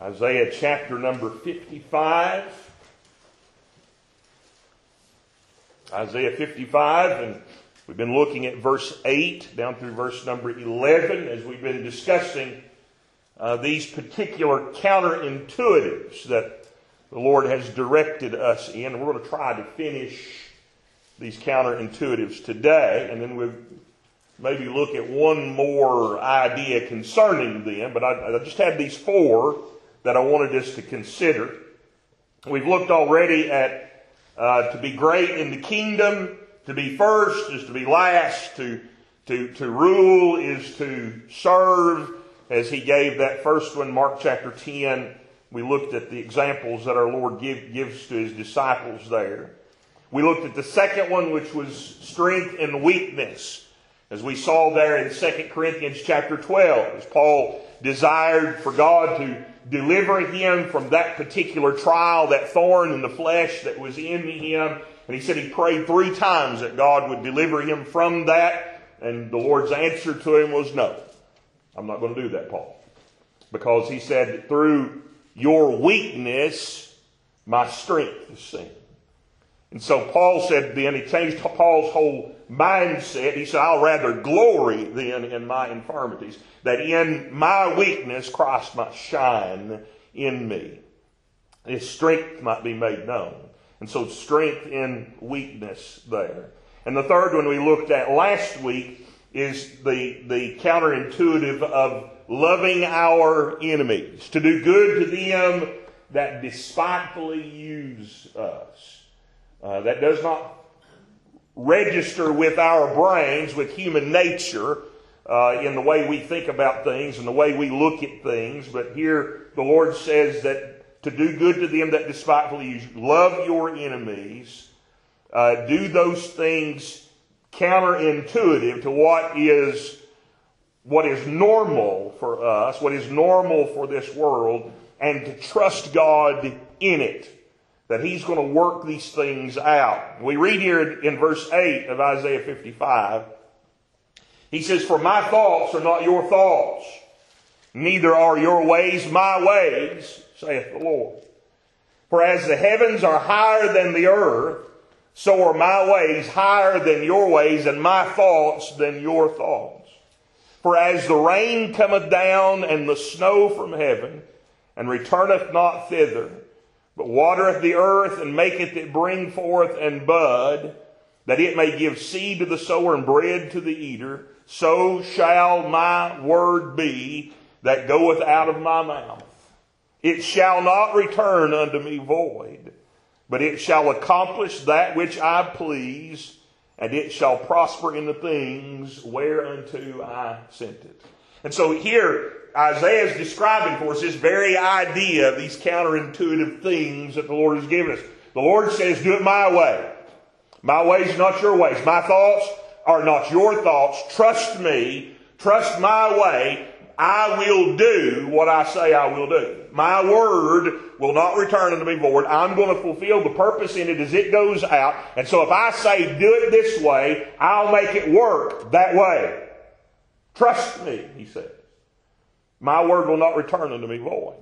Isaiah chapter number 55. Isaiah 55, and we've been looking at verse 8 down through verse number 11 as we've been discussing uh, these particular counterintuitives that the Lord has directed us in. We're going to try to finish these counterintuitives today, and then we'll maybe look at one more idea concerning them. But I, I just had these four that I wanted us to consider. We've looked already at uh, to be great in the kingdom, to be first is to be last, to, to, to rule is to serve, as he gave that first one, Mark chapter 10. We looked at the examples that our Lord give, gives to his disciples there. We looked at the second one, which was strength and weakness, as we saw there in 2 Corinthians chapter 12, as Paul desired for God to deliver him from that particular trial, that thorn in the flesh that was in him. And he said he prayed three times that God would deliver him from that. And the Lord's answer to him was no. I'm not going to do that, Paul. Because he said, through your weakness, my strength is seen. And so Paul said then, he changed Paul's whole mindset. He said, I'll rather glory then in my infirmities, that in my weakness Christ might shine in me. His strength might be made known. And so strength in weakness there. And the third one we looked at last week is the, the counterintuitive of loving our enemies, to do good to them that despitefully use us. Uh, that does not register with our brains, with human nature, uh, in the way we think about things and the way we look at things. But here the Lord says that to do good to them that despitefully use you, love your enemies, uh, do those things counterintuitive to what is what is normal for us, what is normal for this world, and to trust God in it that he's going to work these things out. We read here in verse 8 of Isaiah 55, he says, For my thoughts are not your thoughts, neither are your ways my ways, saith the Lord. For as the heavens are higher than the earth, so are my ways higher than your ways, and my thoughts than your thoughts. For as the rain cometh down and the snow from heaven, and returneth not thither, but watereth the earth and maketh it bring forth and bud, that it may give seed to the sower and bread to the eater, so shall my word be that goeth out of my mouth. It shall not return unto me void, but it shall accomplish that which I please, and it shall prosper in the things whereunto I sent it. And so here, Isaiah is describing for us this very idea of these counterintuitive things that the Lord has given us. The Lord says, do it my way. My ways are not your ways. My thoughts are not your thoughts. Trust me. Trust my way. I will do what I say I will do. My word will not return unto me void. I'm going to fulfill the purpose in it as it goes out. And so if I say do it this way, I'll make it work that way. Trust me, he says. My word will not return unto me void.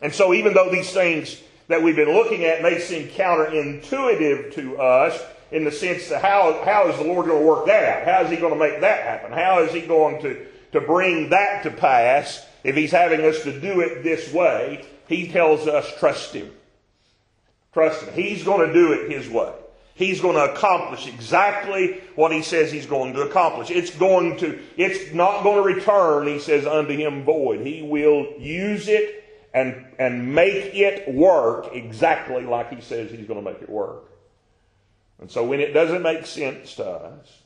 And so even though these things that we've been looking at may seem counterintuitive to us in the sense that how, how is the Lord going to work that out? How is he going to make that happen? How is he going to, to bring that to pass if he's having us to do it this way? He tells us trust him. Trust him. He's going to do it his way. He's going to accomplish exactly what he says he's going to accomplish. It's going to, it's not going to return, he says, unto him void. He will use it and, and make it work exactly like he says he's going to make it work. And so when it doesn't make sense to us,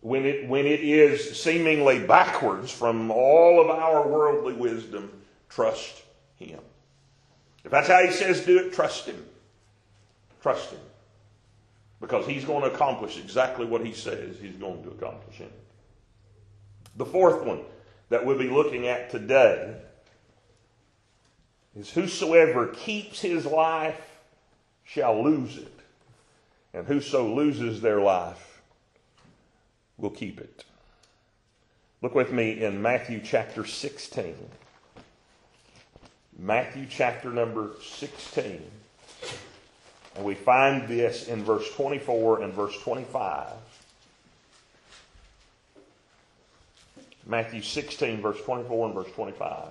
when it, when it is seemingly backwards from all of our worldly wisdom, trust him. If that's how he says do it, trust him. Trust him because he's going to accomplish exactly what he says he's going to accomplish in it. The fourth one that we'll be looking at today is whosoever keeps his life shall lose it, and whoso loses their life will keep it. Look with me in Matthew chapter 16. Matthew chapter number 16. And we find this in verse 24 and verse 25. Matthew 16, verse 24 and verse 25.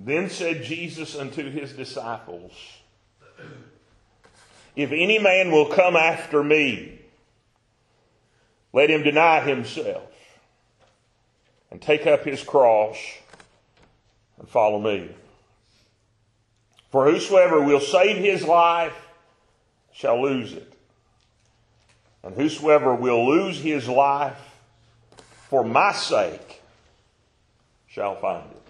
Then said Jesus unto his disciples, If any man will come after me, let him deny himself and take up his cross and follow me. For whosoever will save his life shall lose it. And whosoever will lose his life for my sake shall find it.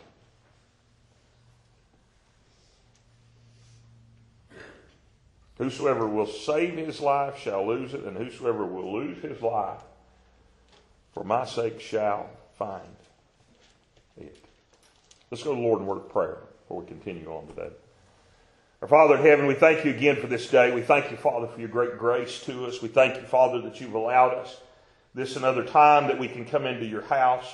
Whosoever will save his life shall lose it, and whosoever will lose his life for my sake shall find it. Let's go to the Lord in word of prayer before we continue on today. Our Father in heaven, we thank you again for this day. We thank you, Father, for your great grace to us. We thank you, Father, that you've allowed us this another time that we can come into your house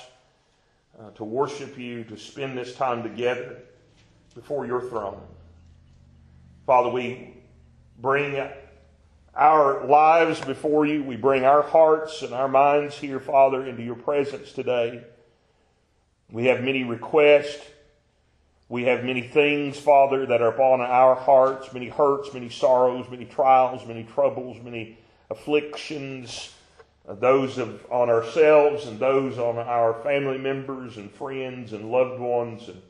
uh, to worship you, to spend this time together before your throne. Father, we bring our lives before you. We bring our hearts and our minds here, Father, into your presence today. We have many requests. We have many things, Father, that are upon our hearts, many hurts, many sorrows, many trials, many troubles, many afflictions, uh, those of, on ourselves and those on our family members and friends and loved ones. And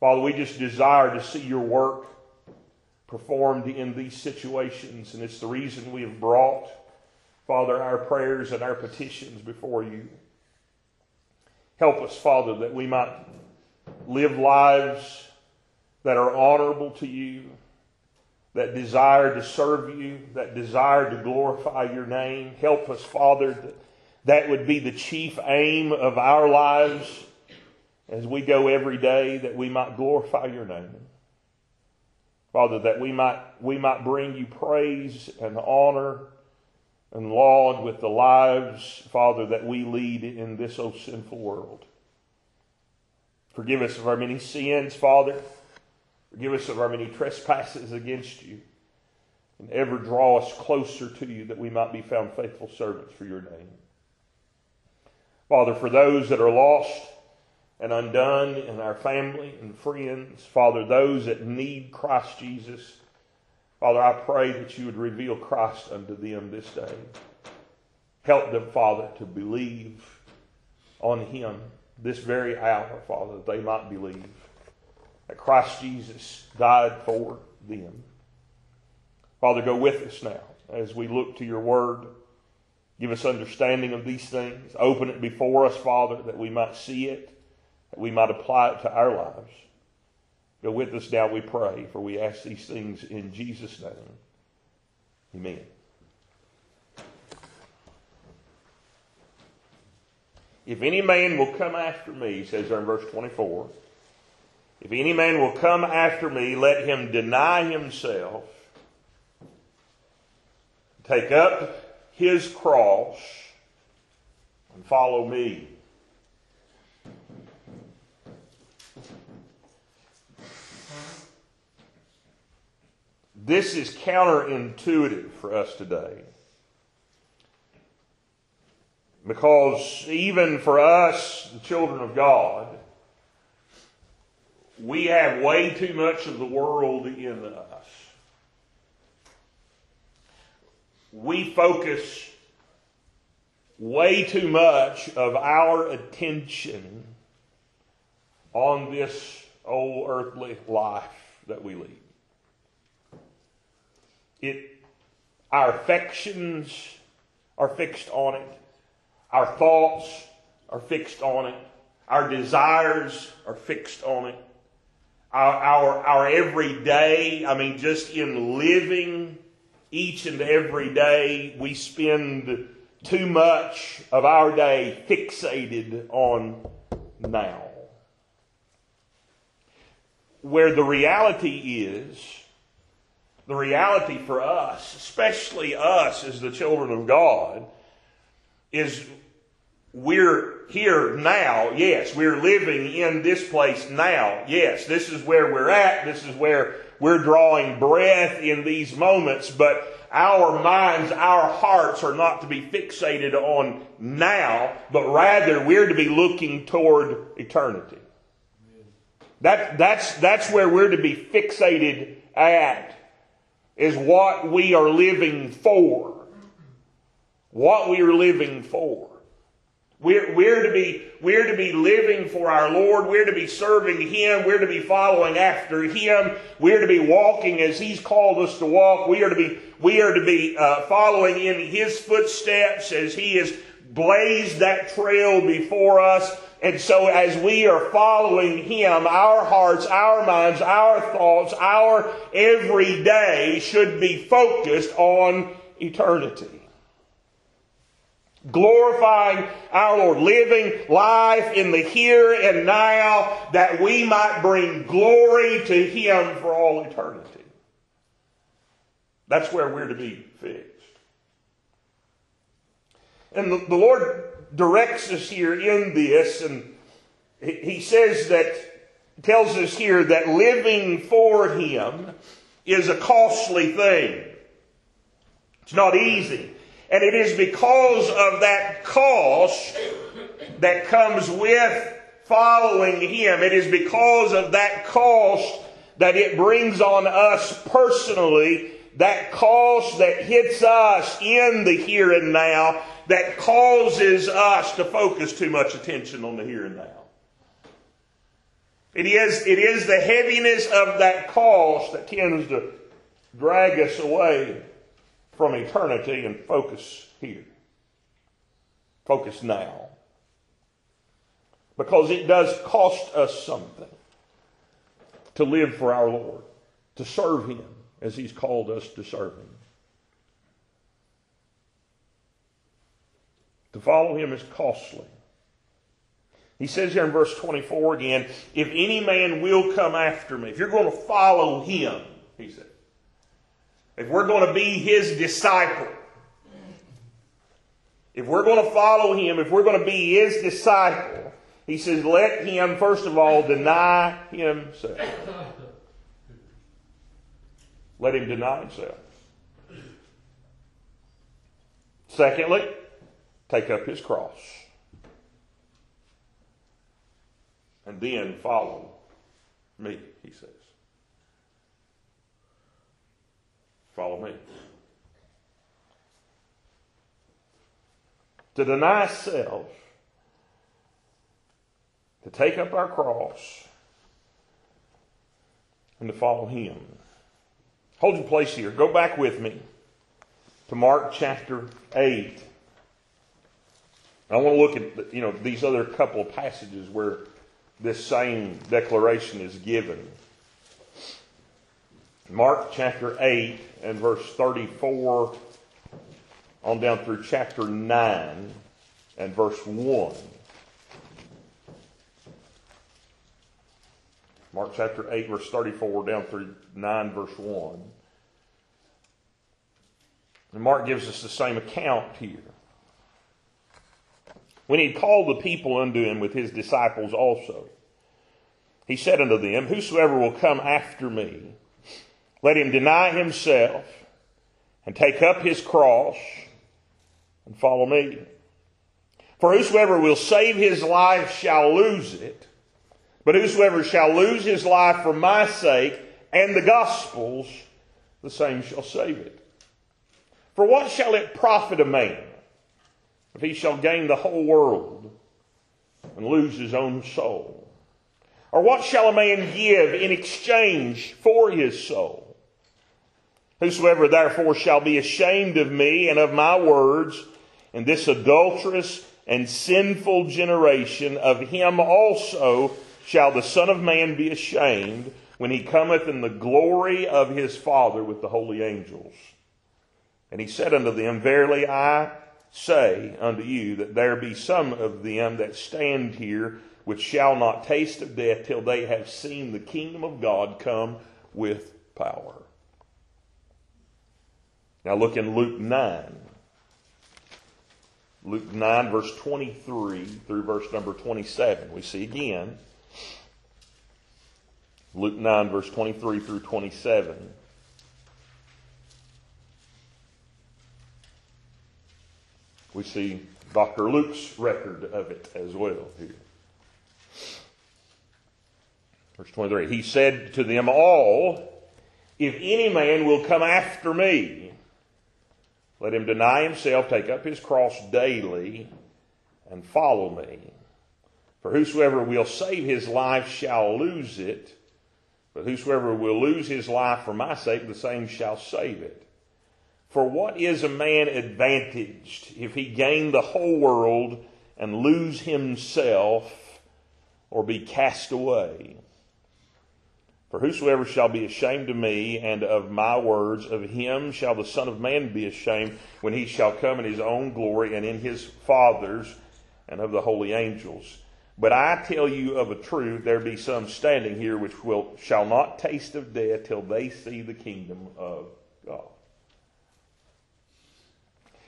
Father, we just desire to see your work performed in these situations, and it's the reason we have brought, Father, our prayers and our petitions before you. Help us, Father, that we might live lives that are honorable to you, that desire to serve you, that desire to glorify your name. Help us, Father, that that would be the chief aim of our lives as we go every day, that we might glorify your name. Father, that we might, we might bring you praise and honor and laud with the lives, Father, that we lead in this oh sinful world. Forgive us of our many sins, Father. Forgive us of our many trespasses against you. And ever draw us closer to you that we might be found faithful servants for your name. Father, for those that are lost, and undone in our family and friends. Father, those that need Christ Jesus, Father, I pray that you would reveal Christ unto them this day. Help them, Father, to believe on him this very hour, Father, that they might believe that Christ Jesus died for them. Father, go with us now as we look to your word. Give us understanding of these things. Open it before us, Father, that we might see it we might apply it to our lives. Go with us now, we pray, for we ask these things in Jesus' name. Amen. If any man will come after me, says there in verse 24, if any man will come after me, let him deny himself, take up his cross, and follow me. This is counterintuitive for us today. Because even for us, the children of God, we have way too much of the world in us. We focus way too much of our attention on this old earthly life that we lead. It, our affections are fixed on it. Our thoughts are fixed on it. Our desires are fixed on it. Our, our, our everyday, I mean, just in living each and every day, we spend too much of our day fixated on now. Where the reality is, the reality for us, especially us as the children of God, is we're here now. Yes, we're living in this place now. Yes, this is where we're at. This is where we're drawing breath in these moments, but our minds, our hearts are not to be fixated on now, but rather we're to be looking toward eternity. That, that's, that's where we're to be fixated at, is what we are living for. What we are living for. We're, we're, to be, we're to be living for our Lord. We're to be serving Him. We're to be following after Him. We're to be walking as He's called us to walk. We are to be, we are to be uh, following in His footsteps as He has blazed that trail before us. And so as we are following Him, our hearts, our minds, our thoughts, our every day should be focused on eternity glorifying our Lord, living life in the here and now that we might bring glory to Him for all eternity. That's where we're to be fixed. And the, the Lord directs us here in this, and He says that, tells us here that living for Him is a costly thing. It's not easy. And it is because of that cost that comes with following Him. It is because of that cost that it brings on us personally, that cost that hits us in the here and now, that causes us to focus too much attention on the here and now. It is, it is the heaviness of that cost that tends to drag us away from eternity and focus here. Focus now. Because it does cost us something to live for our Lord, to serve Him as He's called us to serve Him. To follow Him is costly. He says here in verse 24 again, if any man will come after me, if you're going to follow Him, he said, if we're going to be his disciple, if we're going to follow him, if we're going to be his disciple, he says, let him, first of all, deny himself. Let him deny himself. Secondly, take up his cross. And then follow me, he says. Follow me. To deny self, to take up our cross, and to follow Him. Hold your place here. Go back with me to Mark chapter 8. I want to look at you know these other couple of passages where this same declaration is given. Mark chapter 8 and verse 34 on down through chapter 9 and verse 1. Mark chapter 8 verse 34 down through 9 verse 1. And Mark gives us the same account here. When he called the people unto him with his disciples also, he said unto them, Whosoever will come after me, let him deny himself and take up his cross and follow me. For whosoever will save his life shall lose it, but whosoever shall lose his life for my sake and the gospel's, the same shall save it. For what shall it profit a man if he shall gain the whole world and lose his own soul? Or what shall a man give in exchange for his soul? Whosoever therefore shall be ashamed of me and of my words in this adulterous and sinful generation, of him also shall the Son of Man be ashamed when he cometh in the glory of his Father with the holy angels. And he said unto them, Verily I say unto you that there be some of them that stand here which shall not taste of death till they have seen the kingdom of God come with power. Now look in Luke 9. Luke 9, verse 23 through verse number 27. We see again. Luke 9, verse 23 through 27. We see Dr. Luke's record of it as well here. Verse 23. He said to them all, If any man will come after me, let him deny himself, take up his cross daily, and follow me. For whosoever will save his life shall lose it, but whosoever will lose his life for my sake, the same shall save it. For what is a man advantaged if he gain the whole world and lose himself or be cast away? For whosoever shall be ashamed of me and of my words, of him shall the Son of Man be ashamed when he shall come in his own glory and in his Father's and of the holy angels. But I tell you of a truth, there be some standing here which will, shall not taste of death till they see the kingdom of God.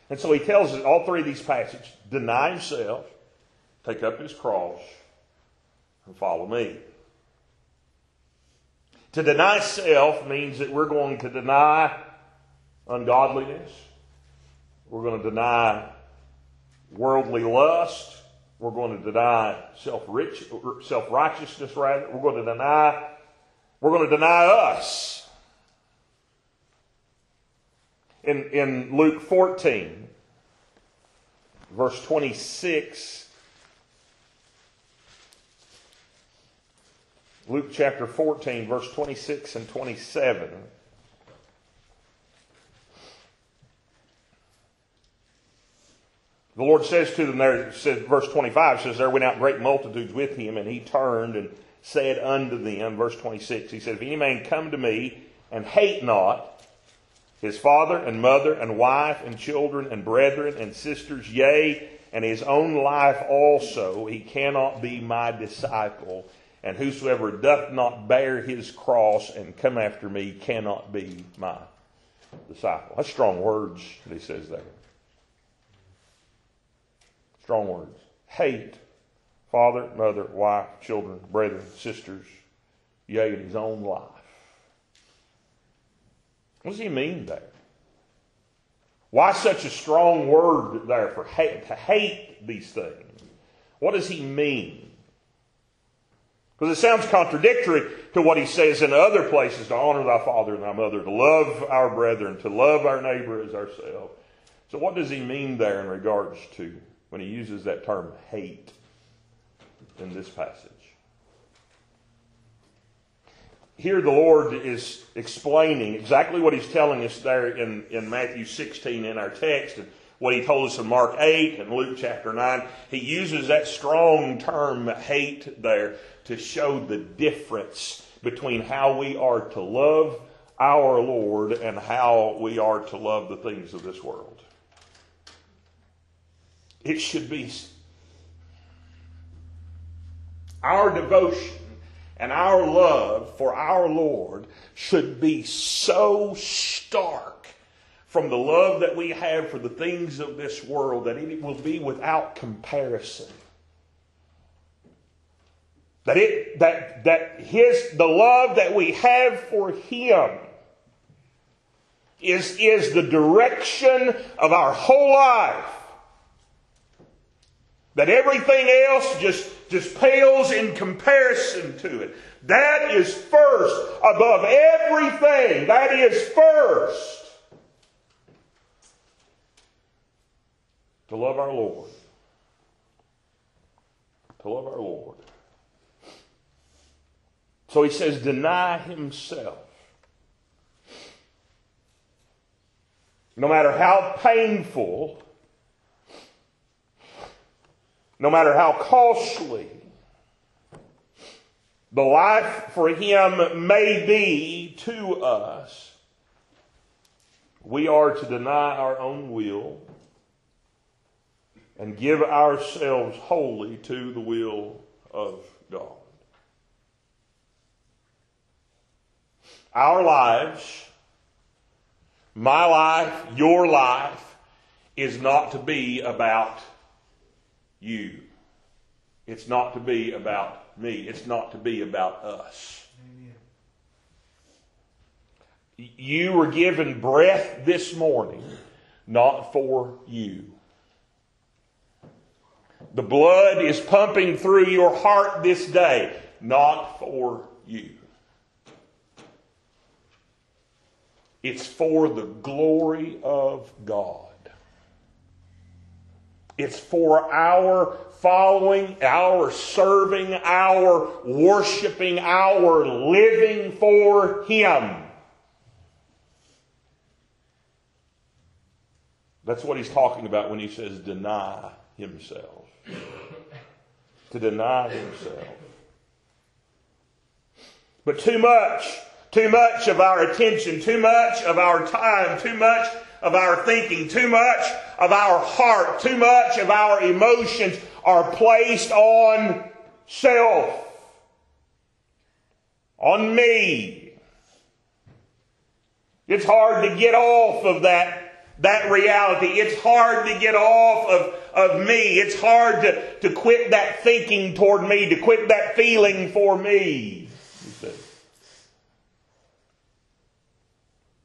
And so he tells us all three of these passages deny himself, take up his cross, and follow me. To deny self means that we're going to deny ungodliness. We're going to deny worldly lust. We're going to deny self-rich, self-righteousness rather. We're going to deny, we're going to deny us in, in Luke 14, verse 26. Luke chapter 14, verse 26 and 27. The Lord says to them there, says, verse 25 says, There went out great multitudes with him, and he turned and said unto them, verse 26, he said, If any man come to me and hate not his father and mother and wife and children and brethren and sisters, yea, and his own life also, he cannot be my disciple. And whosoever doth not bear his cross and come after me cannot be my disciple. That's strong words that he says there. Strong words. Hate father, mother, wife, children, brethren, sisters, yea, and his own life. What does he mean there? Why such a strong word there for hate, to hate these things? What does he mean? Because it sounds contradictory to what he says in other places to honor thy father and thy mother, to love our brethren, to love our neighbor as ourselves. So, what does he mean there in regards to when he uses that term hate in this passage? Here the Lord is explaining exactly what he's telling us there in, in Matthew 16 in our text and what he told us in Mark 8 and Luke chapter 9. He uses that strong term hate there to show the difference between how we are to love our Lord and how we are to love the things of this world. It should be our devotion and our love for our Lord should be so stark from the love that we have for the things of this world that it will be without comparison. That it that that his the love that we have for him is, is the direction of our whole life. That everything else just just pales in comparison to it. That is first above everything. That is first. To love our Lord. To love our Lord. So he says, deny himself. No matter how painful no matter how costly the life for him may be to us, we are to deny our own will and give ourselves wholly to the will of God. Our lives my life, your life, is not to be about you. It's not to be about me. It's not to be about us. Amen. You were given breath this morning, not for you. The blood is pumping through your heart this day, not for you. It's for the glory of God. It's for our following, our serving, our worshiping, our living for Him. That's what he's talking about when he says deny himself. to deny himself. But too much, too much of our attention, too much of our time, too much of our thinking, too much of our heart, too much of our emotions are placed on self, on me. It's hard to get off of that that reality. It's hard to get off of, of me. It's hard to, to quit that thinking toward me, to quit that feeling for me.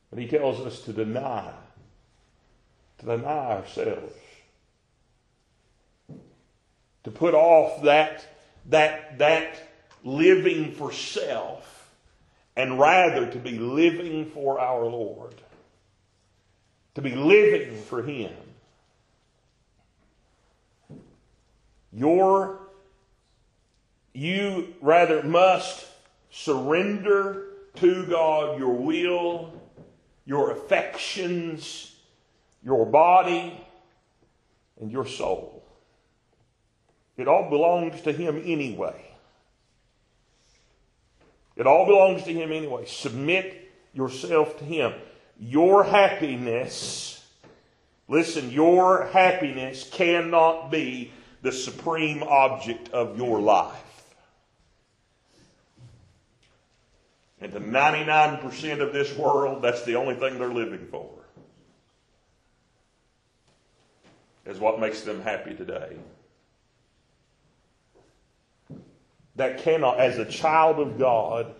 But he tells us to deny, to deny ourselves, to put off that, that, that living for self, and rather to be living for our Lord to be living for Him. Your, you rather must surrender to God your will, your affections, your body, and your soul. It all belongs to Him anyway. It all belongs to Him anyway. Submit yourself to Him. Your happiness, listen, your happiness cannot be the supreme object of your life. And to 99% of this world, that's the only thing they're living for. Is what makes them happy today. That cannot, as a child of God,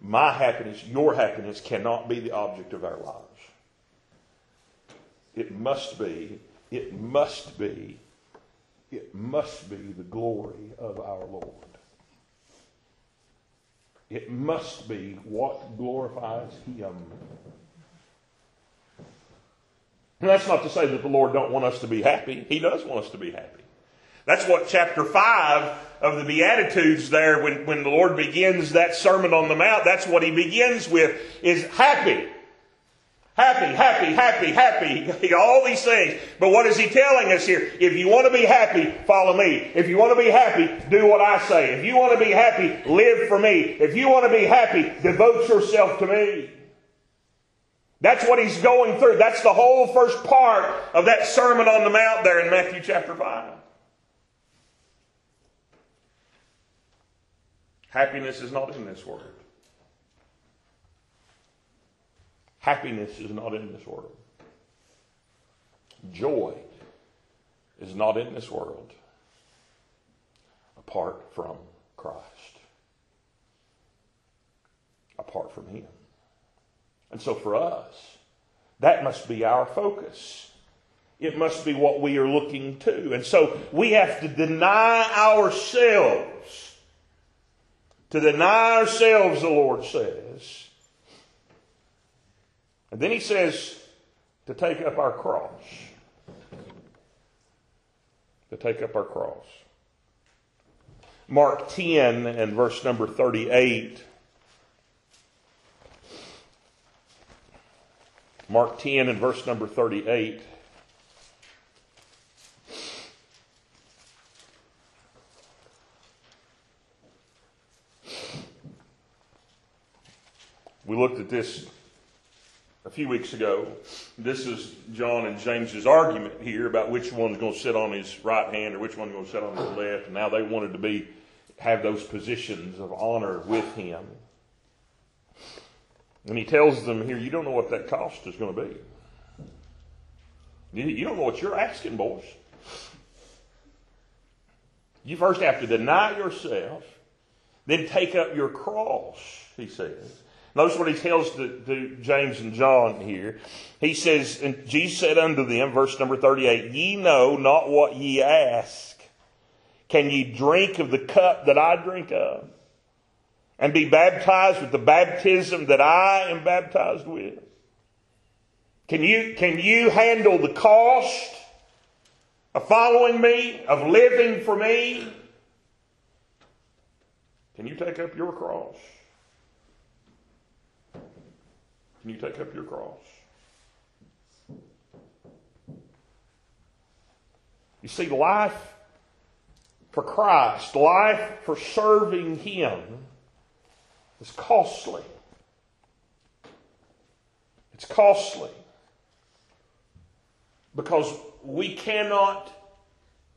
my happiness, your happiness cannot be the object of our lives. It must be, it must be, it must be the glory of our Lord. It must be what glorifies Him. And that's not to say that the Lord don't want us to be happy. He does want us to be happy. That's what chapter 5 of the Beatitudes there, when, when the Lord begins that Sermon on the Mount, that's what he begins with, is happy. Happy, happy, happy, happy. All these things. But what is he telling us here? If you want to be happy, follow me. If you want to be happy, do what I say. If you want to be happy, live for me. If you want to be happy, devote yourself to me. That's what he's going through. That's the whole first part of that Sermon on the Mount there in Matthew chapter 5. Happiness is not in this world. Happiness is not in this world. Joy is not in this world apart from Christ, apart from Him. And so for us, that must be our focus. It must be what we are looking to. And so we have to deny ourselves. To deny ourselves, the Lord says and then he says to take up our cross. To take up our cross. Mark 10 and verse number 38. Mark 10 and verse number 38. We looked at this a few weeks ago. This is John and James's argument here about which one's going to sit on his right hand or which one's going to sit on his left. And now they wanted to be have those positions of honor with him. And he tells them here, you don't know what that cost is going to be. You don't know what you're asking, boys. You first have to deny yourself, then take up your cross, he says. Notice what he tells to, to, James and John here. He says, and Jesus said unto them, verse number 38, Ye know not what ye ask. Can ye drink of the cup that I drink of? And be baptized with the baptism that I am baptized with? Can you, can you handle the cost of following me, of living for me? Can you take up your cross? Can you take up your cross? You see, life for Christ, life for serving Him is costly. It's costly because we cannot,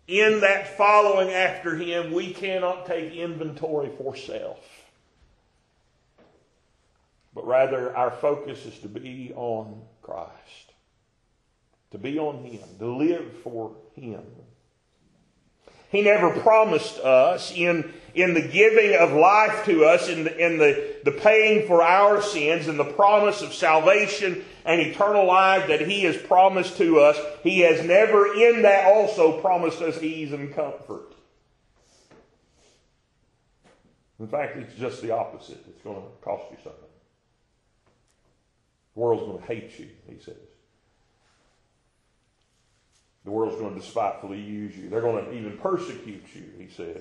in that following after Him, we cannot take inventory for self. But rather, our focus is to be on Christ, to be on Him, to live for Him. He never promised us in, in the giving of life to us, in, the, in the, the paying for our sins, and the promise of salvation and eternal life that He has promised to us. He has never in that also promised us ease and comfort. In fact, it's just the opposite. It's going to cost you something. The world's going to hate you, he says. The world's going to despitefully use you. They're going to even persecute you, he says.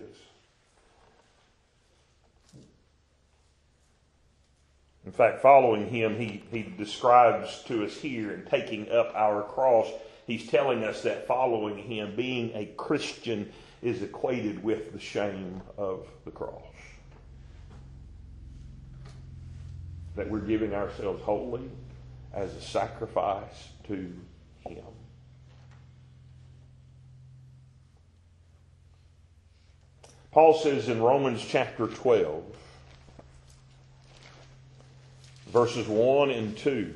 In fact, following him, he, he describes to us here in taking up our cross, he's telling us that following him, being a Christian, is equated with the shame of the cross. That we're giving ourselves wholly as a sacrifice to him. Paul says in Romans chapter 12, verses 1 and 2,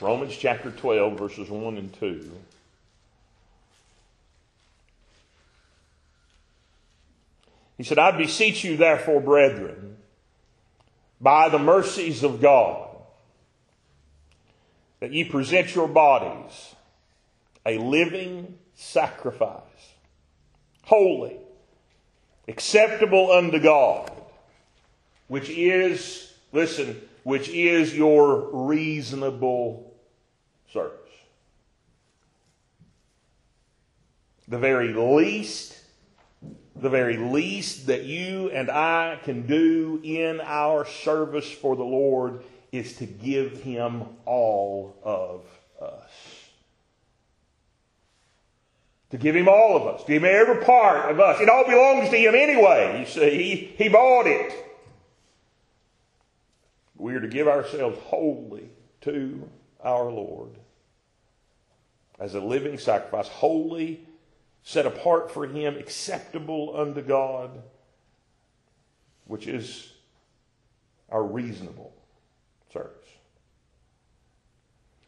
Romans chapter 12, verses 1 and 2. He said, I beseech you, therefore, brethren, by the mercies of God, that ye present your bodies a living sacrifice, holy, acceptable unto God, which is, listen, which is your reasonable service. The very least, the very least that you and I can do in our service for the Lord is to give Him all of us to give him all of us, to give him every part of us. It all belongs to him anyway, you see. He, he bought it. We are to give ourselves wholly to our Lord as a living sacrifice, holy, set apart for him, acceptable unto God, which is our reasonable service.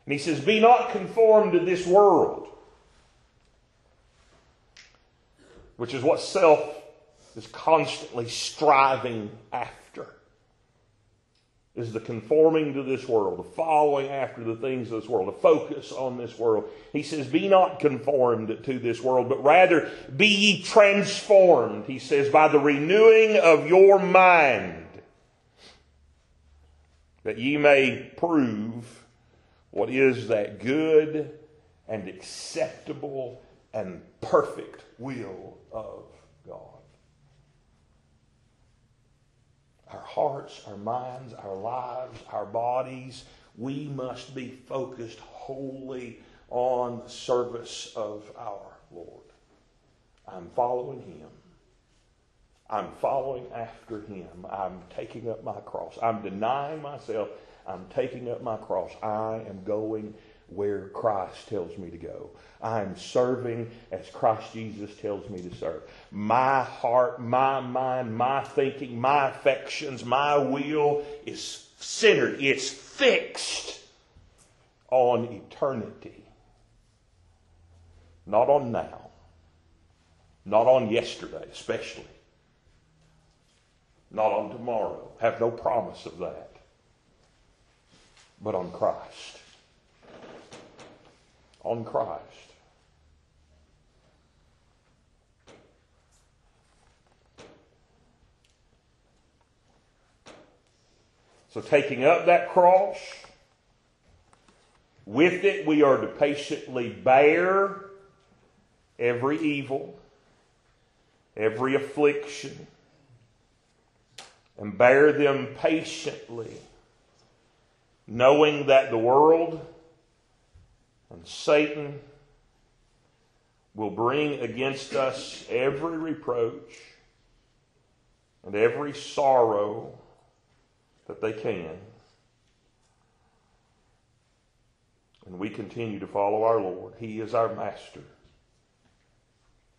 And he says, Be not conformed to this world which is what self is constantly striving after is the conforming to this world, the following after the things of this world, the focus on this world. He says, Be not conformed to this world, but rather be ye transformed, he says, by the renewing of your mind, that ye may prove what is that good and acceptable and perfect will of God. Our hearts, our minds, our lives, our bodies, we must be focused wholly on the service of our Lord. I'm following Him. I'm following after Him. I'm taking up my cross. I'm denying myself. I'm taking up my cross. I am going where Christ tells me to go. I'm serving as Christ Jesus tells me to serve. My heart, my mind, my thinking, my affections, my will is centered. It's fixed on eternity. Not on now. Not on yesterday, especially. Not on tomorrow. Have no promise of that. But on Christ. On Christ. So taking up that cross, with it we are to patiently bear every evil, every affliction, and bear them patiently, knowing that the world and Satan will bring against us every reproach and every sorrow that they can. And we continue to follow our Lord. He is our master.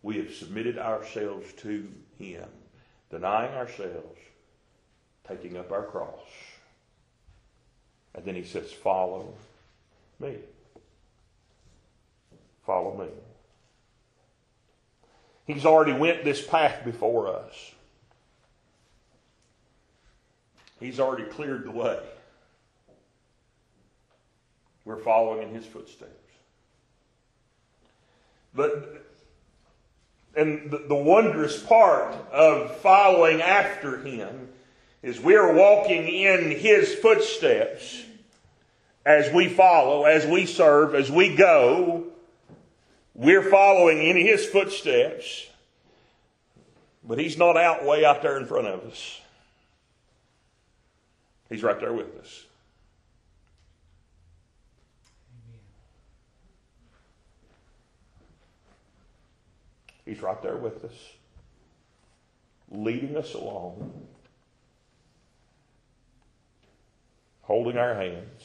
We have submitted ourselves to Him, denying ourselves, taking up our cross. And then He says, Follow me. Follow me. He's already went this path before us. He's already cleared the way. We're following in his footsteps. But, and the, the wondrous part of following after him is we're walking in his footsteps as we follow, as we serve, as we go. We're following in his footsteps. But he's not out way out there in front of us. He's right there with us. He's right there with us, leading us along, holding our hands,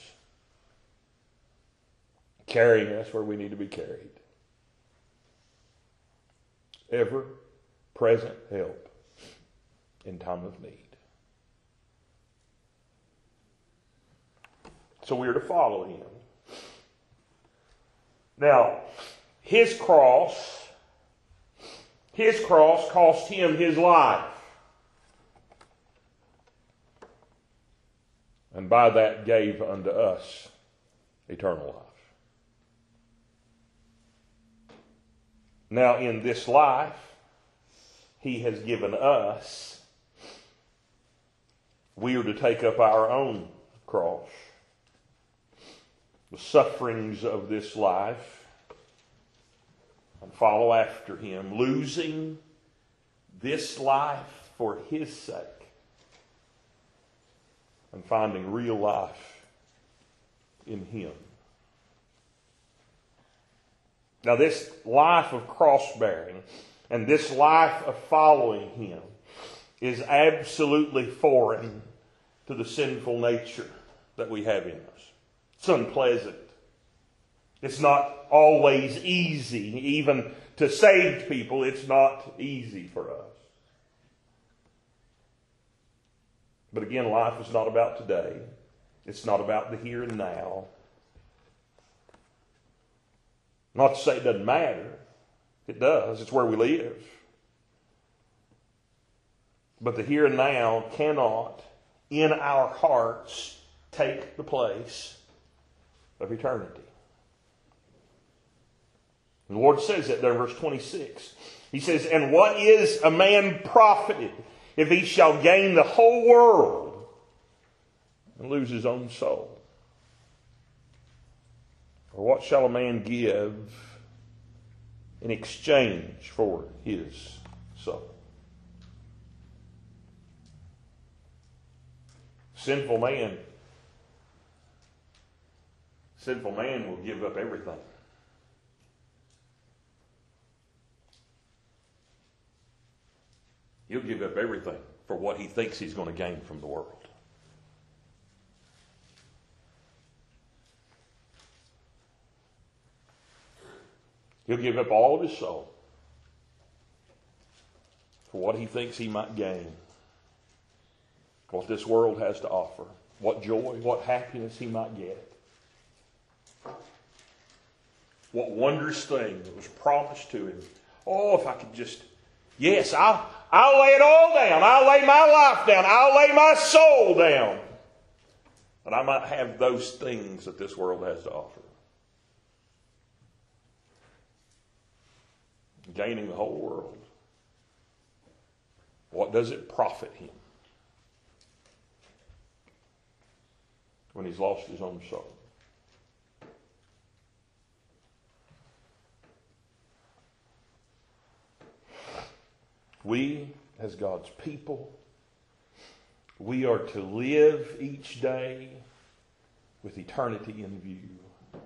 carrying us where we need to be carried. Ever present help in time of need. So we are to follow him. Now, his cross, his cross cost him his life. And by that gave unto us eternal life. Now, in this life, he has given us, we are to take up our own cross the sufferings of this life and follow after him, losing this life for his sake and finding real life in him. Now, this life of cross bearing and this life of following him is absolutely foreign to the sinful nature that we have in us. It's unpleasant. It's not always easy. Even to saved people, it's not easy for us. But again, life is not about today. It's not about the here and now. Not to say it doesn't matter. It does. It's where we live. But the here and now cannot, in our hearts, take the place of eternity. The Lord says that there in verse 26. He says, And what is a man profited if he shall gain the whole world and lose his own soul? What shall a man give in exchange for his soul? Sinful man sinful man will give up everything. He'll give up everything for what he thinks he's going to gain from the world. He'll give up all of his soul for what he thinks he might gain, what this world has to offer, what joy, what happiness he might get. What wondrous thing that was promised to him. Oh, if I could just, yes, I'll, I'll lay it all down. I'll lay my life down. I'll lay my soul down. That I might have those things that this world has to offer. Gaining the whole world. What does it profit him when he's lost his own soul? We, as God's people, we are to live each day with eternity in view.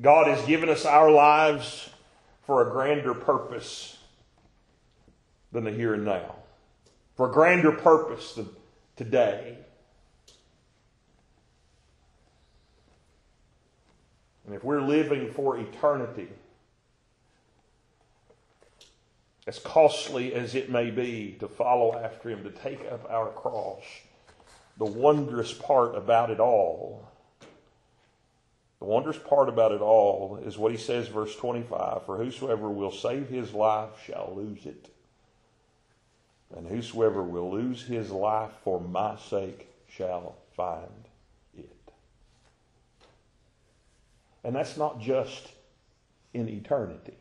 God has given us our lives for a grander purpose than the here and now, for a grander purpose than today. And if we're living for eternity, as costly as it may be to follow after him, to take up our cross, the wondrous part about it all, the wondrous part about it all is what he says, verse 25 For whosoever will save his life shall lose it. And whosoever will lose his life for my sake shall find it. And that's not just in eternity.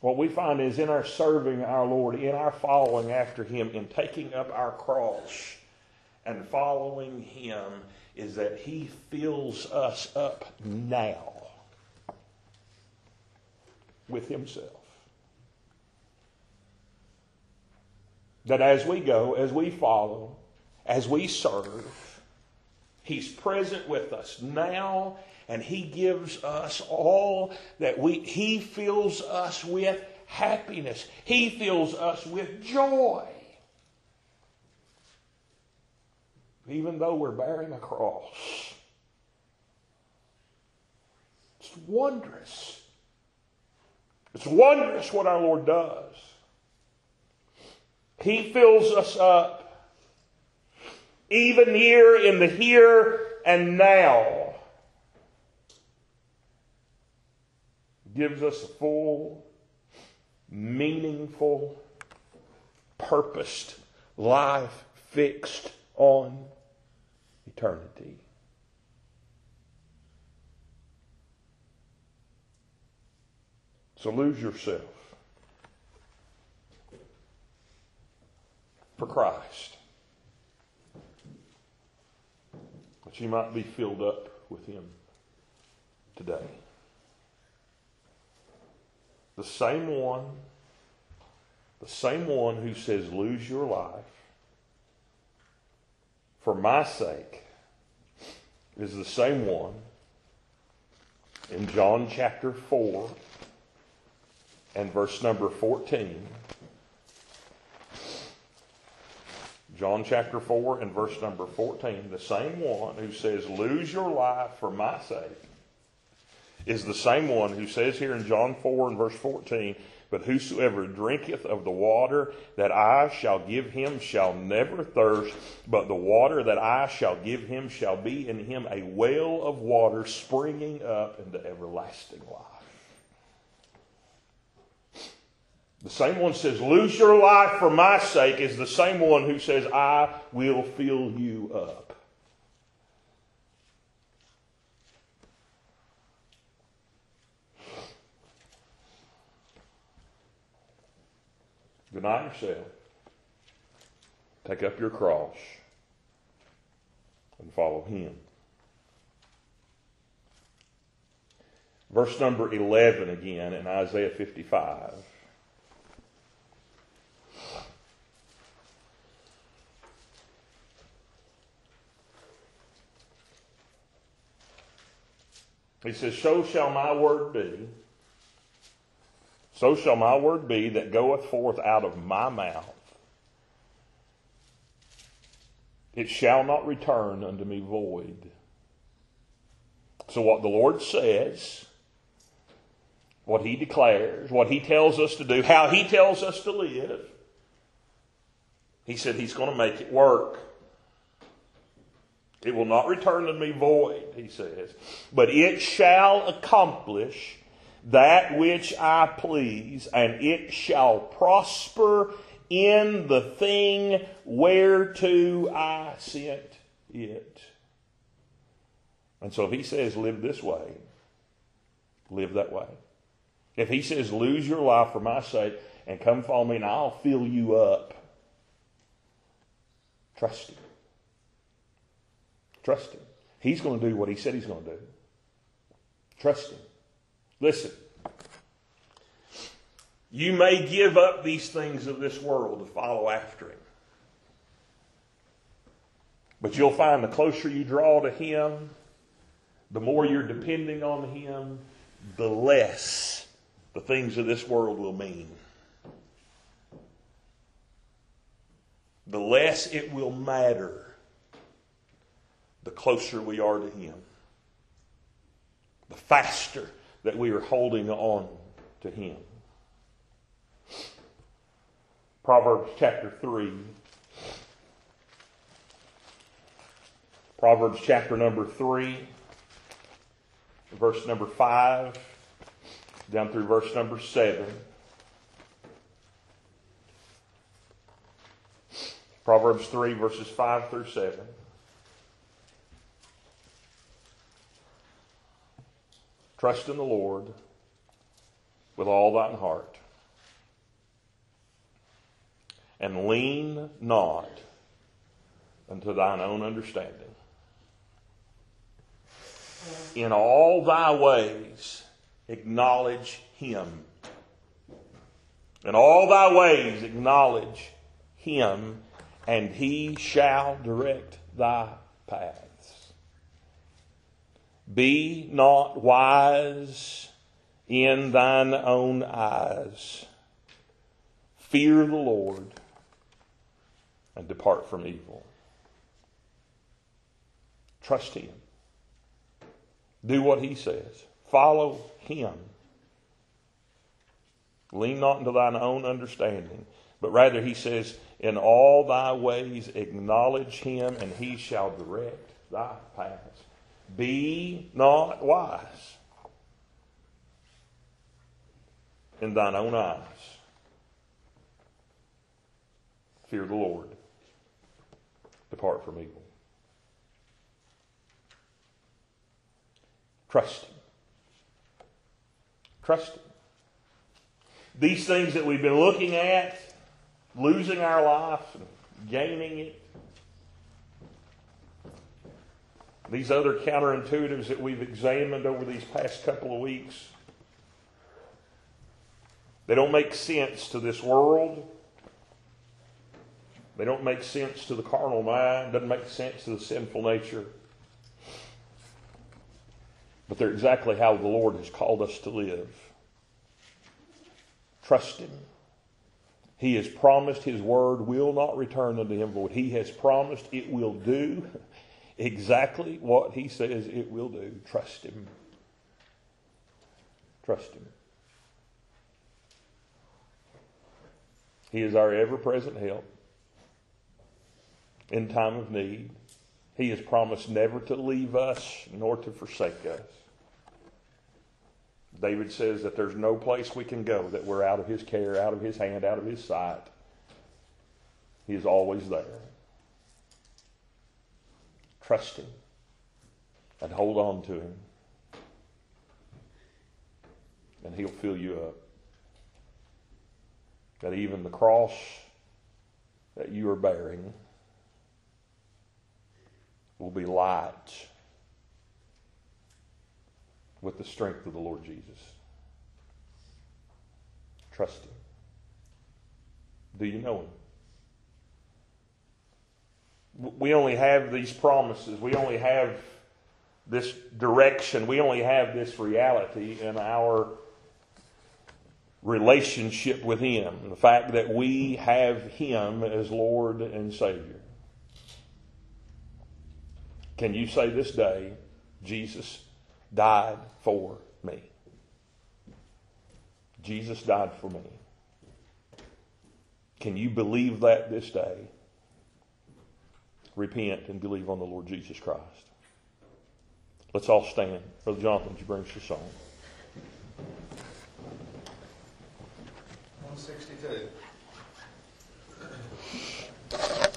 What we find is in our serving our Lord, in our following after Him, in taking up our cross and following Him, is that He fills us up now with Himself. That as we go, as we follow, as we serve, He's present with us now and He gives us all that we, He fills us with happiness. He fills us with joy. Even though we're bearing a cross. It's wondrous. It's wondrous what our Lord does. He fills us up even here in the here and now. gives us a full, meaningful, purposed life fixed on eternity. So lose yourself for Christ. That you might be filled up with Him today. The same one, the same one who says, lose your life for my sake, is the same one in John chapter 4 and verse number 14. John chapter 4 and verse number 14. The same one who says, Lose your life for my sake is the same one who says here in John 4 and verse 14, But whosoever drinketh of the water that I shall give him shall never thirst, but the water that I shall give him shall be in him a well of water springing up into everlasting life. The same one says, Lose your life for my sake, is the same one who says, I will fill you up. Deny yourself. Take up your cross and follow him. Verse number 11 again in Isaiah 55. He says, So shall my word be so shall my word be that goeth forth out of my mouth. It shall not return unto me void, So, what the Lord says, what He declares, what He tells us to do, how He tells us to live, He said He's going to make it work. It will not return to me void, He says, but it shall accomplish that which I please, and it shall prosper in the thing whereto I sent it. And so if he says live this way, live that way. If he says lose your life for my sake and come follow me and I'll fill you up, trust him. Trust him. He's going to do what he said he's going to do. Trust him. Listen. You may give up these things of this world to follow after him. But you'll find the closer you draw to him, the more you're depending on him, the less the things of this world will mean. The less it will matter the closer we are to him. The faster that we are holding on to him. Proverbs chapter 3. Proverbs chapter number 3, verse number 5, down through verse number 7. Proverbs 3, verses 5 through 7. Trust in the Lord with all thine heart and lean not unto thine own understanding. In all thy ways acknowledge him. In all thy ways acknowledge him, and he shall direct thy paths. Be not wise in thine own eyes. Fear the Lord and depart from evil. Trust Him. Do what He says. Follow Him. Lean not into thine own understanding, but rather He says, In all thy ways acknowledge Him, and He shall direct thy paths. Be not wise in thine own eyes. Fear the Lord depart from evil. Trust Him. Trust Him. These things that we've been looking at, losing our life and gaining it, these other counterintuitives that we've examined over these past couple of weeks, they don't make sense to this world. They don't make sense to the carnal mind, doesn't make sense to the sinful nature. But they're exactly how the Lord has called us to live. Trust Him. He has promised His word will not return unto Him void. He has promised it will do exactly what He says it will do. Trust Him. Trust Him. He is our ever present help in time of need. He has promised never to leave us nor to forsake us. David says that there's no place we can go that we're out of his care, out of his hand, out of his sight. He is always there. Trust him and hold on to him. And he'll fill you up. That even the cross that you are bearing will be light with the strength of the Lord Jesus. Trust Him. Do you know Him? We only have these promises. We only have this direction. We only have this reality in our relationship with Him. The fact that we have Him as Lord and Savior. Can you say this day, Jesus, died for me. Jesus died for me. Can you believe that this day? repent and believe on the Lord Jesus Christ. Let's all stand. Brother Jonathan, you bring us the song. 162.